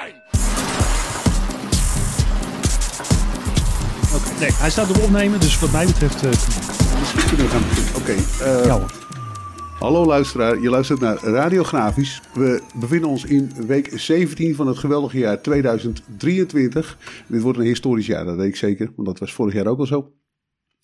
zijn! Oké, nee, hij staat op opnemen, dus wat mij betreft... eh, Misschien kunnen we gaan beginnen. Oké. eh, ja hoor. Hallo luisteraar, je luistert naar Radiografisch. We bevinden ons in week 17 van het geweldige jaar 2023. Dit wordt een historisch jaar, dat weet ik zeker, want dat was vorig jaar ook al zo.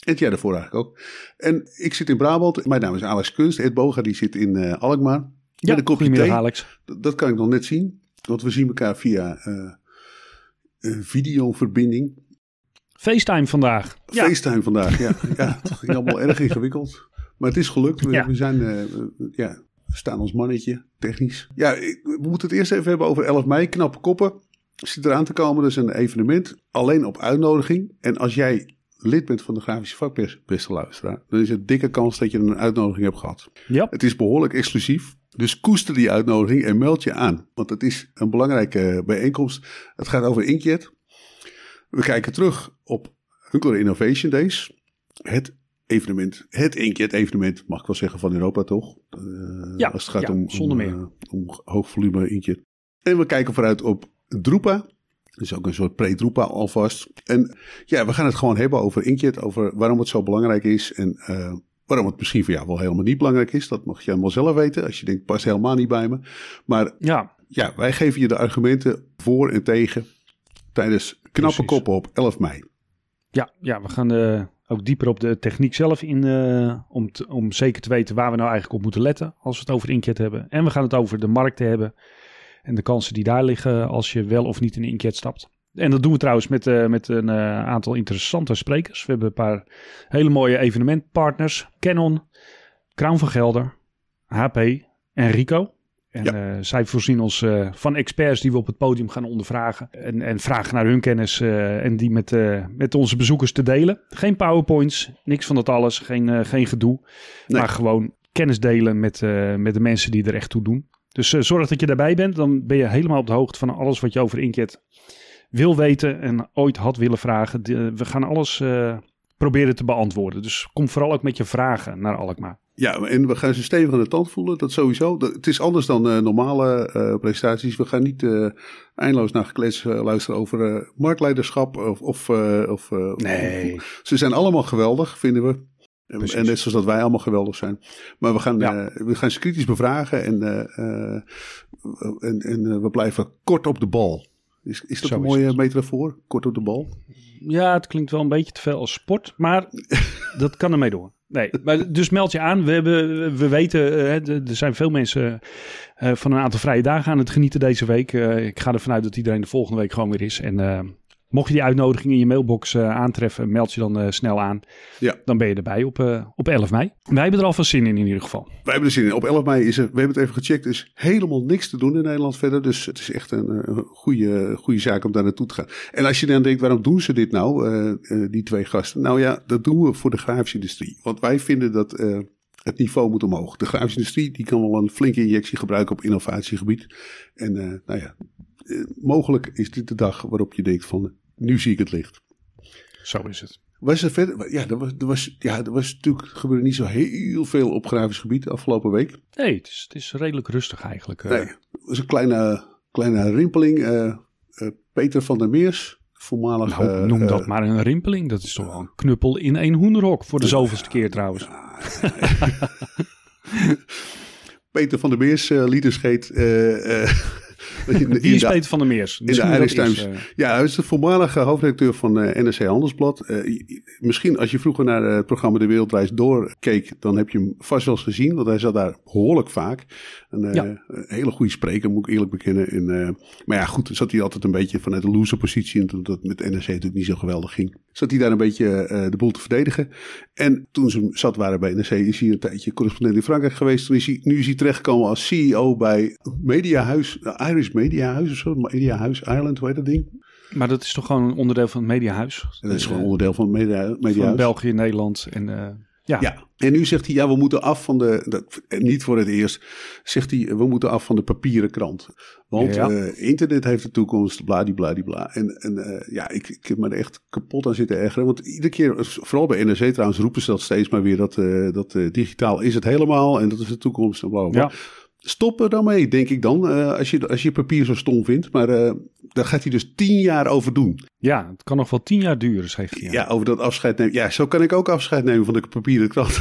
En het jaar daarvoor eigenlijk ook. En ik zit in Brabant. Mijn naam is Alex Kunst. Ed Boga die zit in eh, Alkmaar. Ja, een kopje thee. Alex. Dat, dat kan ik nog net zien. Want we zien elkaar via eh, een videoverbinding. FaceTime vandaag. Ja, FaceTime vandaag, ja. ja. Het ging allemaal erg ingewikkeld. Maar het is gelukt. We, Ja. we zijn, eh, ja, we staan ons mannetje, technisch. Ja, we moeten het eerst even hebben over 11 mei. Knappe koppen. Zit eraan te komen. Dat is een evenement. Alleen op uitnodiging. En als jij lid bent van de grafische vakpers, beste luisteraar. Dan is het dikke kans dat je een uitnodiging hebt gehad. ja. Het is behoorlijk exclusief. Dus koester die uitnodiging en meld je aan. Want het is een belangrijke bijeenkomst. Het gaat over Inkjet. We kijken terug op Hunkler Innovation Days. Het evenement, het Inkjet evenement, mag ik wel zeggen, van Europa toch? Eh, Ja, als het gaat ja, om, zonder om, meer. eh, om hoog volume Inkjet. En we kijken vooruit op Drupa. Dus ook een soort pre-Drupa alvast. En ja, we gaan het gewoon hebben over Inkjet, over waarom het zo belangrijk is en eh, waarom het misschien voor jou wel helemaal niet belangrijk is. Dat mag je helemaal zelf weten. Als je denkt, past helemaal niet bij me. Maar ja, ja, wij geven je de argumenten voor en tegen tijdens knappe Precies. koppen op 11 mei. ja, ja, we gaan eh, ook dieper op de techniek zelf in. eh, om, te- om zeker te weten waar we nou eigenlijk op moeten letten als we het over Inkjet hebben. En we gaan het over de markten hebben. En de kansen die daar liggen als je wel of niet in Inkjet stapt. En dat doen we trouwens met, eh, met een eh, aantal interessante sprekers. We hebben een paar hele mooie evenementpartners. Canon, Crown van Gelder, HP en Rico. En Ja. eh, zij voorzien ons van experts die we op het podium gaan ondervragen. En, en vragen naar hun kennis en die met, met onze bezoekers te delen. Geen powerpoints, niks van dat alles, geen, geen gedoe. Nee. Maar gewoon kennis delen met, met de mensen die er echt toe doen. Dus zorg dat je daarbij bent. Dan ben je helemaal op de hoogte van alles wat je over Inkjet wil weten en ooit had willen vragen. We gaan alles eh, proberen te beantwoorden. Dus kom vooral ook met je vragen naar Alkmaar. Ja, en we gaan ze stevig aan de tand voelen, dat sowieso. Dat, het is anders dan eh, normale eh, presentaties. We gaan niet eh, eindeloos naar geklets luisteren over marktleiderschap of... of, of Nee. Ze zijn allemaal geweldig, vinden we. En, Precies. en net zoals dat wij allemaal geweldig zijn. Maar we gaan, Ja. we gaan ze kritisch bevragen en, en, en we blijven kort op de bal. Is, is dat Zo een mooie metafoor? Kort op de bal? Ja, het klinkt wel een beetje te veel als sport, maar dat kan ermee door. Nee, maar dus meld je aan. We, hebben, we weten, eh, hè, er zijn veel mensen eh, van een aantal vrije dagen aan het genieten deze week. Eh, ik ga ervan uit dat iedereen de volgende week gewoon weer is. En mocht je die uitnodiging in je mailbox eh, aantreffen, meld je dan eh, snel aan. Ja. Dan ben je erbij op, eh, op 11 mei. Wij hebben er alvast zin in in ieder geval. Wij hebben er zin in. Op 11 mei is er, we hebben het even gecheckt, is helemaal niks te doen in Nederland verder. Dus het is echt een, goede, goede zaak om daar naartoe te gaan. En als je dan denkt, waarom doen ze dit nou, die twee gasten? Nou ja, dat doen we voor de grafische industrie. Want wij vinden dat het niveau moet omhoog. De grafische industrie die kan wel een flinke injectie gebruiken op innovatiegebied. En nou ja, mogelijk is dit de dag waarop je denkt van, nu zie ik het licht. Zo is het. Was er verder? Ja, er was, er was, ja, er was natuurlijk gebeurde niet zo heel veel op grafisch gebied de afgelopen week. Nee, het is, het is redelijk rustig eigenlijk. eh. Nee, er was een kleine, kleine rimpeling. eh, eh, Peter van der Meers, voormalig. Nou, noem dat maar een rimpeling. Dat is toch wel een knuppel in één hoenderhok. Voor de zoveelste keer trouwens. Peter van der Meers uh, liet een scheet. in Wie is Peter van der Meers? In de Irish is, eh, Ja, hij is de voormalige hoofdredacteur van eh, NRC Handelsblad. Eh, misschien als je vroeger naar het programma De Wereldreis doorkeek, dan heb je hem vast wel eens gezien. Want hij zat daar behoorlijk vaak. Een, Ja. hele goede spreker, moet ik eerlijk bekennen. En, maar ja, goed, zat hij altijd een beetje vanuit de loser positie. En toen dat met NRC natuurlijk niet zo geweldig ging. Zat hij daar een beetje de boel te verdedigen. En toen ze zat waren bij NRC, is hij een tijdje correspondent in Frankrijk geweest. Toen is hij, nu is hij terechtgekomen als CEO bij Mediahuis, Irish Mediahuis of zo. Mediahuis Ireland, hoe heet dat ding? maar dat is toch gewoon een onderdeel van het mediahuis? Dat is gewoon Eh, onderdeel van het media, van mediahuis. België, Nederland en eh, ja. Ja, en nu zegt hij, ja, we moeten af van de, dat, niet voor het eerst, zegt hij, we moeten af van de papieren krant. Want Ja. eh, internet heeft de toekomst, bladibladibla. En, en ja, ik, ik heb me er echt kapot aan zitten ergeren. Want iedere keer, vooral bij NRC trouwens, roepen ze dat steeds maar weer, dat, dat digitaal is het helemaal en dat is de toekomst en bla, bla. Ja. Stop er dan mee, denk ik dan. Uh, als, je, als je papier zo stom vindt. Maar uh, daar gaat hij dus tien jaar over doen. Ja, het kan nog wel tien jaar duren, zegt hij. Ja. over dat afscheid nemen. Ja, zo kan ik ook afscheid nemen van de papieren krant.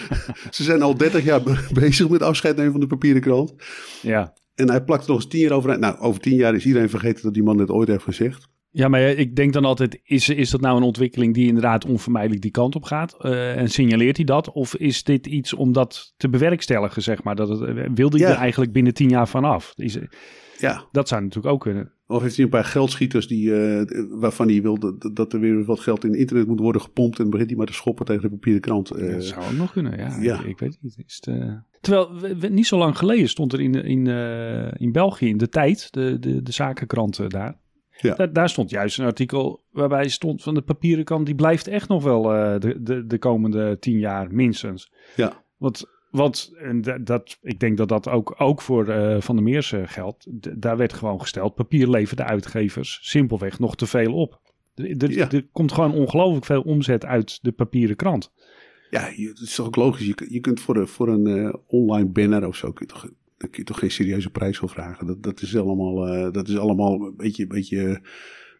Ze zijn al dertig jaar bezig met afscheid nemen van de papieren krant. Ja. En hij plakt er nog eens tien jaar over. Nou, over tien jaar is iedereen vergeten dat die man dit ooit heeft gezegd. Ja, maar ik denk dan altijd, is, is dat nou een ontwikkeling die inderdaad onvermijdelijk die kant op gaat? Uh, en signaleert hij dat? Of is dit iets om dat te bewerkstelligen, zeg maar? Dat het, eh, wilde hij er eigenlijk binnen tien jaar vanaf? Is, ja. Dat zou natuurlijk ook kunnen. Of heeft hij een paar geldschieters die, uh, waarvan hij wil dat, dat, er weer wat geld in internet moet worden gepompt en begint hij maar te schoppen tegen de papieren krant? Uh, dat zou ook nog kunnen, ja. ja. Ik, ik, weet niet. Is het, Terwijl, niet zo lang geleden stond er in, in, in België in de tijd, de, de, de zakenkranten daar, ja. Daar, daar, stond juist een artikel waarbij stond van de papieren kant, die blijft echt nog wel uh, de, de, de komende tien jaar minstens. Ja. Want, want en dat, ik denk dat dat ook, ook voor uh, Van der Meers geldt. daar werd gewoon gesteld, papier levert de uitgevers simpelweg nog te veel op. Er, ja. er komt gewoon ongelooflijk veel omzet uit de papieren krant. Ja, het is toch ook logisch. Je, je kunt voor, de, voor een online banner of zo kun je toch daar kun je toch geen serieuze prijs voor vragen. Dat, dat is allemaal, uh, dat is allemaal een beetje, een beetje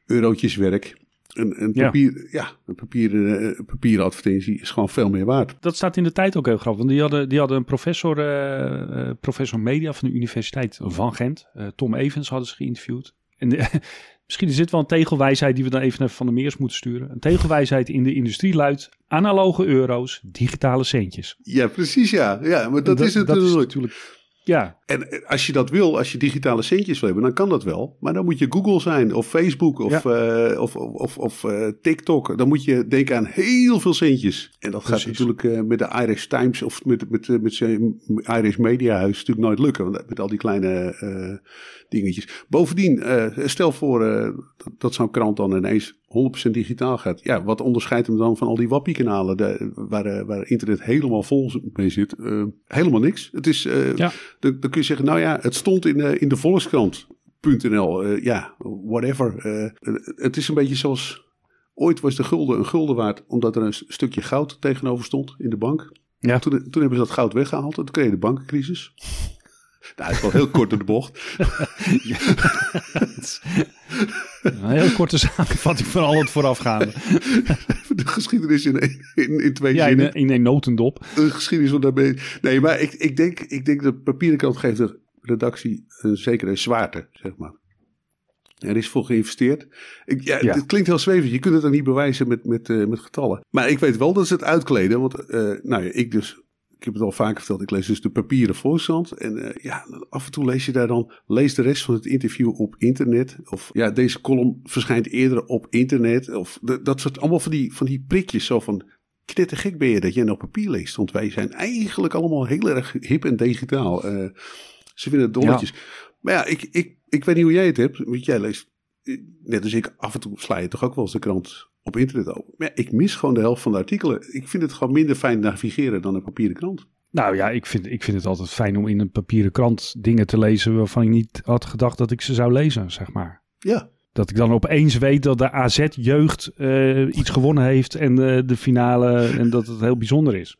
eurotjeswerk. Een, een, papier, ja. een papieren, uh, papieren advertentie is gewoon veel meer waard. Dat staat in de tijd ook heel grappig. Want die hadden, die hadden een professor, uh, professor media van de Universiteit van Gent. Tom Evans hadden ze geïnterviewd. En misschien is dit wel een tegelwijsheid die we dan even naar Van de Meers moeten sturen. Een tegelwijsheid in de industrie luidt analoge euro's, digitale centjes. Ja, precies ja. ja maar dat, dat is het dat is natuurlijk ja. En eh, als je dat wil, als je digitale centjes wil hebben, dan kan dat wel. Maar dan moet je Google zijn, of Facebook, of, ja. uh, of, of, of uh, TikTok. Dan moet je denken aan heel veel centjes. En dat Precies. gaat natuurlijk uh, met de Irish Times of met, met, met, met Irish Media Huis natuurlijk nooit lukken. Met al die kleine dingetjes. Bovendien, stel voor dat zo'n krant dan ineens 100% digitaal gaat. Ja, wat onderscheidt hem dan van al die wappie-kanalen waar, eh, waar internet helemaal vol mee zit? Uh, helemaal niks. Het is, uh, ja. dan, dan kun je zeggen, nou ja, het stond in, uh, in de Volkskrant.nl. ja, whatever. het is een beetje zoals, ooit was de gulden een gulden waard, omdat er een stukje goud tegenover stond in de bank. Ja. Toen, toen hebben ze dat goud weggehaald en toen kreeg je de bankencrisis. Nou, het is wel heel kort door de bocht. een heel korte samenvatting van al het voorafgaande. De geschiedenis in, in, in twee ja, zinnen. in, een notendop. De geschiedenis van daarmee. Nee, maar ik, ik, denk, ik denk dat de papieren kant geeft de redactie een zekere zwaarte, zeg maar. Er is voor geïnvesteerd. Ik, ja, Het klinkt heel zwevig. Je kunt het dan niet bewijzen met, met, uh, met getallen. Maar ik weet wel dat ze het uitkleden. Want uh, nou ja, ik dus ik heb het al vaker verteld, ik lees dus de papieren Volkskrant. En uh, ja, af en toe lees je daar dan, lees de rest van het interview op internet. Of ja, deze column verschijnt eerder op internet. Of de, dat soort allemaal van die, van die prikjes zo van, knettergek ben je dat je nog papier leest. Want wij zijn eigenlijk allemaal heel erg hip en digitaal. Uh, ze vinden het dolletjes. Maar ja, ik, ik, ik weet niet hoe jij het hebt. Want jij leest, eh, net als ik, af en toe sla je toch ook wel eens de krant op internet open. Maar ik mis gewoon de helft van de artikelen. Ik vind het gewoon minder fijn navigeren dan een papieren krant. Nou ja, ik vind, ik vind het altijd fijn om in een papieren krant dingen te lezen waarvan ik niet had gedacht dat ik ze zou lezen, zeg maar. Ja. Dat ik dan opeens weet dat de AZ-jeugd uh, iets gewonnen heeft en uh, de finale en dat het heel bijzonder is.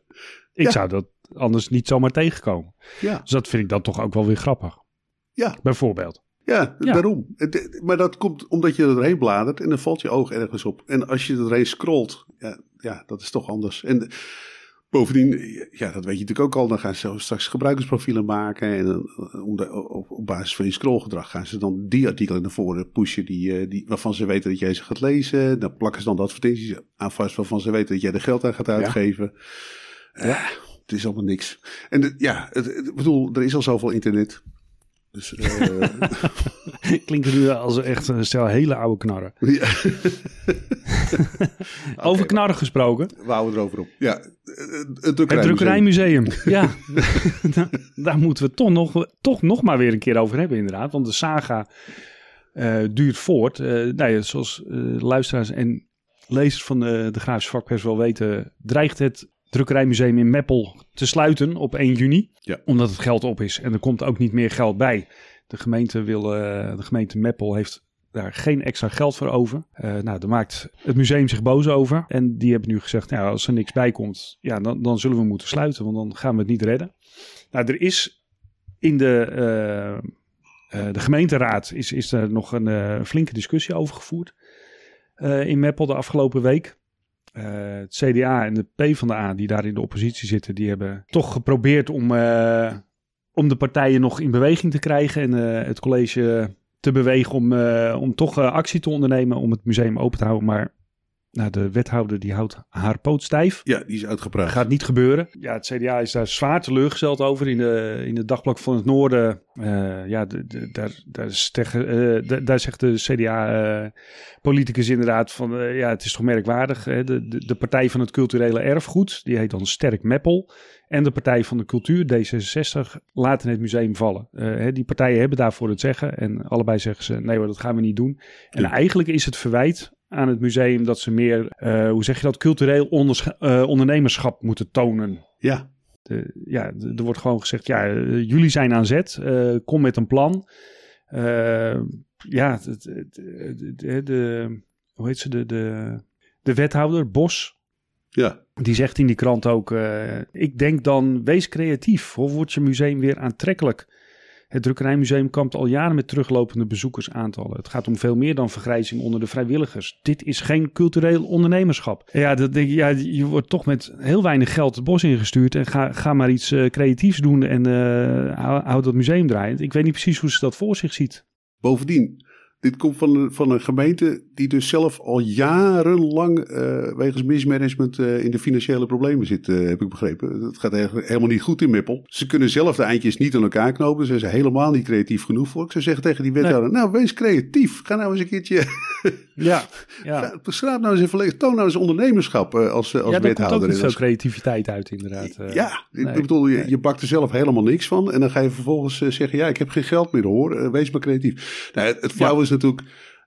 Ik zou dat anders niet zomaar tegenkomen. Ja. Dus dat vind ik dan toch ook wel weer grappig. Ja. Bijvoorbeeld. Ja, daarom. Maar dat komt omdat je erheen bladert en dan valt je oog ergens op. En als je erheen scrolt, ja, ja dat is toch anders. En bovendien, ja, dat weet je natuurlijk ook al, dan gaan ze straks gebruikersprofielen maken. En eh, op, basis van je scrollgedrag gaan ze dan die artikelen naar voren pushen die, eh, die, waarvan ze weten dat jij ze gaat lezen. Dan plakken ze dan de advertenties aan vast waarvan ze weten dat jij er geld aan gaat uitgeven. Ja. Uh, het is allemaal niks. En ja, ik bedoel, er is al zoveel internet. Dus, uh... Klinkt nu als echt een stel hele oude knarren. Ja. Over knarren gesproken. We houden erover op. Ja, het drukkerijmuseum. Het drukkerijmuseum. ja, daar moeten we toch nog, toch nog maar weer een keer over hebben inderdaad. Want de saga uh, duurt voort. Uh, nou ja, zoals luisteraars en lezers van de, de Grafische Vakpers wel weten... dreigt het drukkerijmuseum in Meppel te sluiten op 1 juni. Ja. Omdat het geld op is en er komt ook niet meer geld bij. De gemeente, wil, uh, de gemeente Meppel heeft daar geen extra geld voor over. Uh, nou, daar maakt het museum zich boos over. En die hebben nu gezegd, nou, als er niks bij komt, ja, dan, dan zullen we moeten sluiten, want dan gaan we het niet redden. Nou, er is in de, de gemeenteraad is, is er nog een flinke discussie over gevoerd in Meppel de afgelopen week. Het CDA en de PvdA, die daar in de oppositie zitten, die hebben toch geprobeerd om, om de partijen nog in beweging te krijgen en het college te bewegen om, om toch actie te ondernemen om het museum open te houden. Maar nou, de wethouder die houdt haar poot stijf. Ja, die is uitgepraat. Gaat niet gebeuren. Ja, het CDA is daar zwaar teleurgesteld over. In de, in de dagblok van het Noorden, uh, ja, de, de, daar, daar, is tegen, uh, daar zegt de CDA-politicus uh, inderdaad van, ja, het is toch merkwaardig. Hè? De, de, de, Partij van het Culturele Erfgoed, die heet dan Sterk Meppel. En de Partij van de Cultuur, D66, laten het museum vallen. Hè, die partijen hebben daarvoor het zeggen. En allebei zeggen ze, nee hoor, dat gaan we niet doen. En eigenlijk is het verwijt aan het museum dat ze meer, uh, hoe zeg je dat, cultureel uh, ondernemerschap moeten tonen. Ja. De, ja, de, er wordt gewoon gezegd, ja, uh, jullie zijn aan zet, kom met een plan. ja, de, de, de, hoe heet ze, de, de, de wethouder, Bos, ja. Die zegt in die krant ook: Ik denk dan, wees creatief. Hoe wordt je museum weer aantrekkelijk? Het Drukkerijmuseum kampt al jaren met teruglopende bezoekersaantallen. Het gaat om veel meer dan vergrijzing onder de vrijwilligers. Dit is geen cultureel ondernemerschap. Ja, dat denk je, ja je wordt toch met heel weinig geld het bos ingestuurd. En ga, ga maar iets uh, creatiefs doen en uh, hou, hou dat museum draaiend. Ik weet niet precies hoe ze dat voor zich ziet. Bovendien, dit komt van een, van een gemeente die dus zelf al jarenlang uh, wegens mismanagement uh, in de financiële problemen zit, uh, heb ik begrepen. Het gaat eigenlijk helemaal niet goed in Mippel. Ze kunnen zelf de eindjes niet aan elkaar knopen. Ze zijn helemaal niet creatief genoeg voor. Ze zeggen tegen die wethouder, nee. nou wees creatief. Ga nou eens een keertje... ja, ja. Nou eens even, toon nou eens ondernemerschap als, als ja, wethouder. Ja, komt ook niet creativiteit uit inderdaad. ja, nee. ik bedoel, je, je bakt er zelf helemaal niks van. En dan ga je vervolgens zeggen, ja ik heb geen geld meer hoor. wees maar creatief. Nou, het, het flauw is natuurlijk,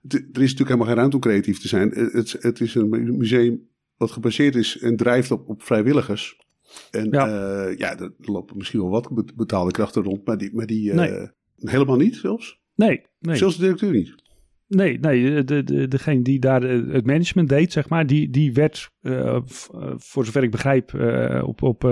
er is natuurlijk helemaal geen ruimte om creatief te zijn. Het, het is een museum wat gebaseerd is en drijft op, op vrijwilligers. En ja, uh, ja er lopen misschien wel wat betaalde krachten rond, maar die, maar die uh, helemaal niet zelfs? Nee, nee. Zelfs de directeur niet? Nee, nee de, de, degene die daar het management deed, zeg maar, die, die werd, uh, voor zover ik begrijp, op, op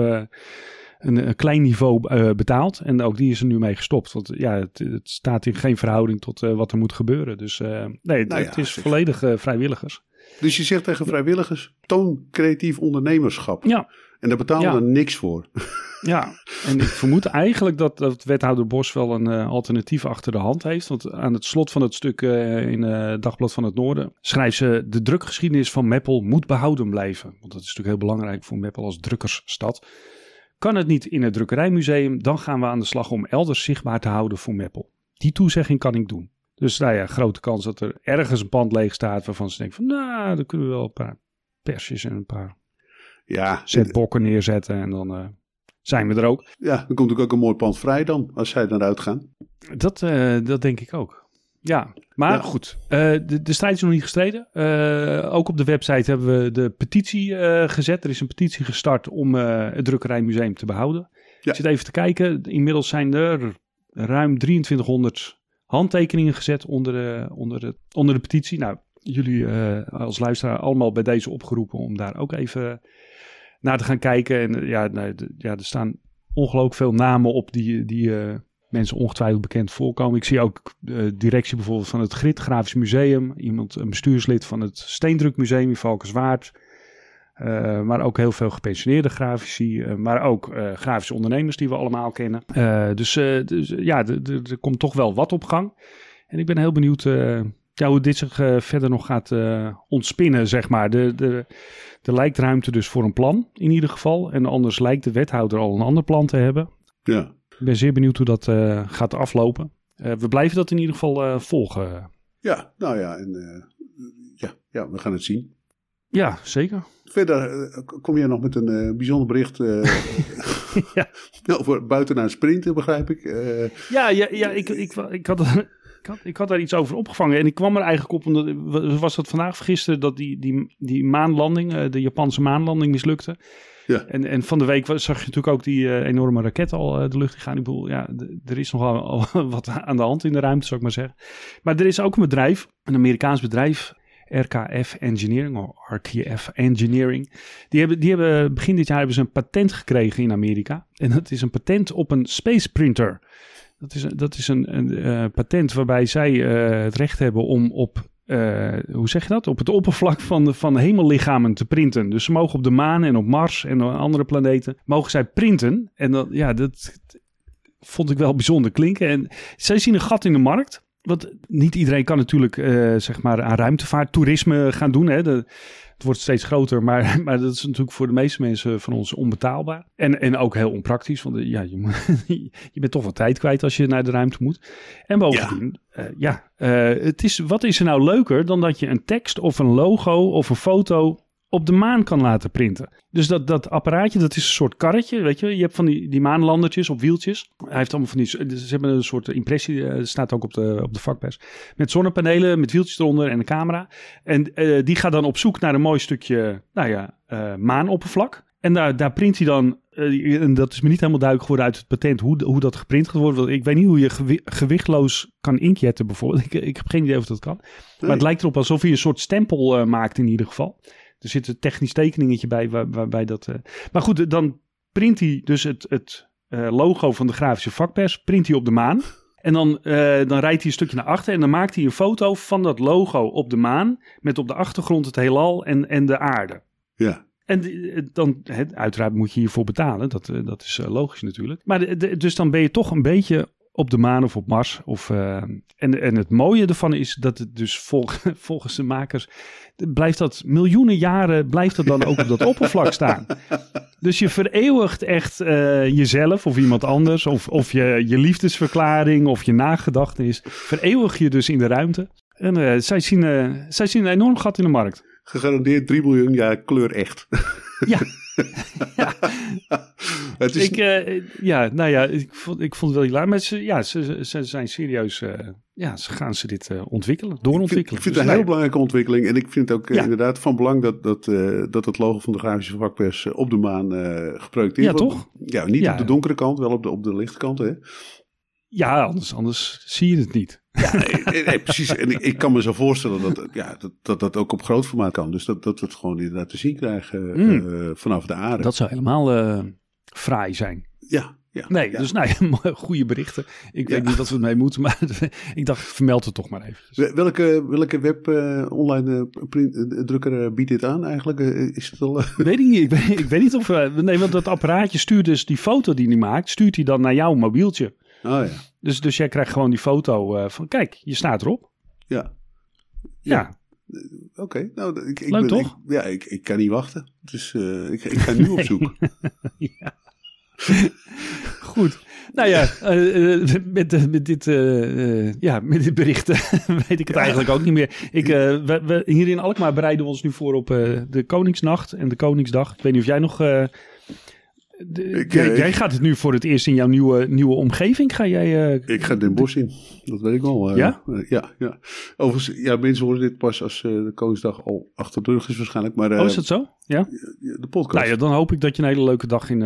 een, een klein niveau uh, betaald. En ook die is er nu mee gestopt. Want ja, het, het staat in geen verhouding tot uh, wat er moet gebeuren. Dus uh, nee, nou het ja, is volledig vrijwilligers. Dus je zegt tegen vrijwilligers, toon creatief ondernemerschap. Ja. En daar betalen we ja. niks voor. Ja, en ik vermoed eigenlijk dat, dat wethouder Bos wel een uh, alternatief achter de hand heeft. Want aan het slot van het stuk uh, in uh, Dagblad van het Noorden schrijft ze... de drukgeschiedenis van Meppel moet behouden blijven. Want dat is natuurlijk heel belangrijk voor Meppel als drukkersstad. Kan het niet in het drukkerijmuseum, dan gaan we aan de slag om elders zichtbaar te houden voor Meppel. Die toezegging kan ik doen. Dus nou ja, grote kans dat er ergens een pand leeg staat waarvan ze denken van nou, dan kunnen we wel een paar persjes en een paar ja, zetbokken neerzetten en dan uh, zijn we er ook. Ja, dan komt ook een mooi pand vrij dan, als zij eruit gaan. Dat, uh, dat denk ik ook. Ja, maar ja. goed. Uh, de, de, strijd is nog niet gestreden. Uh, ook op de website hebben we de petitie uh, gezet. Er is een petitie gestart om het Drukkerijmuseum te behouden. Ja. Ik zit even te kijken. Inmiddels zijn er ruim 2300 handtekeningen gezet onder de, onder de, onder de petitie. Nou, jullie als luisteraar allemaal bij deze opgeroepen om daar ook even naar te gaan kijken. En ja, nou, de, ja er staan ongelooflijk veel namen op die, die mensen ongetwijfeld bekend voorkomen. Ik zie ook de directie bijvoorbeeld van het Grit Grafisch Museum. Iemand, een bestuurslid van het Steendrukmuseum in Valkenswaard. Uh, maar ook heel veel gepensioneerde grafici. Uh, maar ook uh, grafische ondernemers die we allemaal kennen. dus, dus ja, er komt toch wel wat op gang. En ik ben heel benieuwd ja, hoe dit zich verder nog gaat ontspinnen, zeg maar. De, de, er lijkt ruimte dus voor een plan, in ieder geval. En anders lijkt de wethouder al een ander plan te hebben. Ja. Ik ben zeer benieuwd hoe dat uh, gaat aflopen. Uh, we blijven dat in ieder geval uh, volgen. Ja, nou ja, en, ja, ja, we gaan het zien. Ja, zeker. Verder kom je nog met een bijzonder bericht ja. over buiten naar sprinten, begrijp ik. ja, ja, ja ik, ik, ik, had, ik, had, ik had daar iets over opgevangen. En ik kwam er eigenlijk op, omdat was dat vandaag of gisteren, dat die, die, die maanlanding, de Japanse maanlanding mislukte. Ja. En, en van de week zag je natuurlijk ook die uh, enorme raket al uh, de lucht in gaan. Ik bedoel, ja, er is nogal al wat aan de hand in de ruimte, zou ik maar zeggen. Maar er is ook een bedrijf, een Amerikaans bedrijf. RKF Engineering, of RKF Engineering. Die hebben, die hebben begin dit jaar hebben ze een patent gekregen in Amerika. En dat is een patent op een space printer. Dat is, een- dat is een, een eh, patent waarbij zij eh, het recht hebben om op, eh, hoe zeg je dat? Op het oppervlak van, van hemellichamen te printen. Dus ze mogen op de maan en op Mars en op andere planeten, mogen zij printen. En dat, ja, dat vond ik wel bijzonder klinken. En zij zien een gat in de markt. Want niet iedereen kan natuurlijk zeg maar aan ruimtevaart, toerisme gaan doen. Hè. De, het wordt steeds groter, maar, maar dat is natuurlijk voor de meeste mensen van ons onbetaalbaar. En, en ook heel onpraktisch, want eh, ja, je, moet, je bent toch wat tijd kwijt als je naar de ruimte moet. En bovendien, ja, ja eh, het is, wat is er nou leuker dan dat je een tekst of een logo of een foto op de maan kan laten printen. Dus dat, dat apparaatje, dat is een soort karretje, weet je. Je hebt van die, die maanlandertjes op wieltjes. Hij heeft allemaal van die, ze hebben een soort impressie, uh, staat ook op de, op de vakpers. Met zonnepanelen, met wieltjes eronder en een camera. En uh, die gaat dan op zoek naar een mooi stukje, nou ja, uh, maanoppervlak. En daar, daar print hij dan, uh, en dat is me niet helemaal duidelijk geworden uit het patent, hoe, hoe dat geprint gaat worden. Ik weet niet hoe je gewi gewichtloos kan inkjetten bijvoorbeeld. Ik, ik heb geen idee of dat kan. Nee. Maar het lijkt erop alsof hij een soort stempel uh, maakt in ieder geval. Er zit een technisch tekeningetje bij waar, waarbij dat... Uh... Maar goed, dan print hij dus het, het uh, logo van de grafische vakpers, print hij op de maan. En dan, uh, dan rijdt hij een stukje naar achter en dan maakt hij een foto van dat logo op de maan. Met op de achtergrond het heelal en, en de aarde. Ja. En dan, uiteraard moet je hiervoor betalen, dat, dat is logisch natuurlijk. Maar de, de, dus dan ben je toch een beetje op de maan of op Mars. Of, uh, en, en het mooie ervan is dat het dus vol, volgens de makers blijft dat miljoenen jaren blijft dat dan ook op dat oppervlak staan. Dus je vereeuwigt echt uh, jezelf of iemand anders of, of je, je liefdesverklaring of je nagedachtenis vereeuwig je dus in de ruimte. En uh, zij, zien, zij zien een enorm gat in de markt. Gegarandeerd 3 miljoen jaar kleur echt. Ja. ja. het is... ik, uh, ja, nou ja, ik vond, ik vond het wel hilarisch. Maar ze, ja, ze, ze zijn serieus, uh, ja, ze gaan ze dit uh, ontwikkelen, doorontwikkelen. Ik vind, ik vind het een heel belangrijke ontwikkeling. En ik vind het ook ja. inderdaad van belang dat, dat, dat het logo van de grafische vakpers op de maan geprojecteerd ja, wordt. toch? Ja, niet ja. op de donkere kant, wel op de, op de lichte kant, hè? Ja, anders, anders zie je het niet. Ja, nee, nee, precies. En ik, ik, kan me zo voorstellen dat, ja, dat, dat dat ook op groot formaat kan. Dus dat, dat we het gewoon inderdaad te zien krijgen mm. uh, vanaf de aarde. Dat zou helemaal uh, fraai zijn. Ja, ja. Nee, ja. dus nou ja, goede berichten. Ik weet niet wat we ermee moeten, maar ik dacht, vermeld het toch maar even. Welke, welke web uh, online print, drukker biedt dit aan eigenlijk? is het al, Weet ik niet. Ik weet, ik weet niet of... nee, want dat apparaatje stuurt dus die foto die hij maakt, stuurt hij dan naar jouw mobieltje. Oh ja. Dus, dus jij krijgt gewoon die foto uh, van, kijk, je staat erop. Ja. Ja. ja. Oké, okay. nou, ik, ik Leuk ben, toch? Ik, ja, ik, ik kan niet wachten. Dus uh, ik, ik ga nu op zoek. ja. Goed. Nou ja, uh, met, met, dit, uh, ja, met dit bericht weet ik het ja. eigenlijk ook niet meer. Ik, we, we, hier in Alkmaar bereiden we ons nu voor op de Koningsnacht en de Koningsdag. Ik weet niet of jij nog... De, ik, jij, jij, gaat het nu voor het eerst in jouw nieuwe, nieuwe omgeving. Ga jij, uh, ik ga Den Bosch in, dat weet ik wel. Uh, ja? ja, ja. Overigens, ja, mensen horen dit pas als de Koningsdag al achter de rug is waarschijnlijk. Maar, oh, is dat zo? Ja? De podcast. Nou ja, dan hoop ik dat je een hele leuke dag in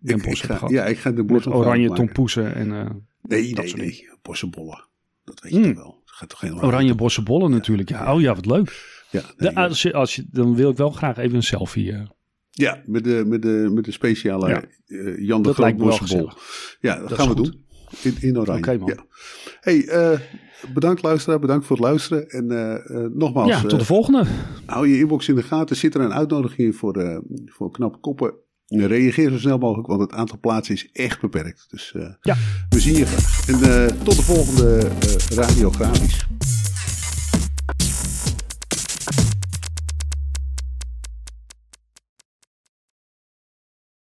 Den Bosch ik hebt ga. Ja, ik ga Den Bosch Met oranje tompoesen en Nee, nee, nee. Bossenbollen. Dat weet je mm. toch wel. Dat gaat toch geen oranje bossenbollen natuurlijk. Ja, oh ja, wat leuk. Ja, nee, de, als je, als je, dan wil ik wel graag even een selfie... Ja, met de, met de, met de speciale ja. uh, Jan de Groot. Ja, dat, dat gaan we goed. doen. In, in oranje. Oké, man. Ja. Hey, uh, bedankt luisteraar, bedankt voor het luisteren. En uh, nogmaals. Ja, tot de volgende. Hou je inbox in de gaten. Zit er een uitnodiging voor, voor knappe koppen? Reageer zo snel mogelijk, want het aantal plaatsen is echt beperkt. Dus ja. we zien je graag. En tot de volgende radiografisch.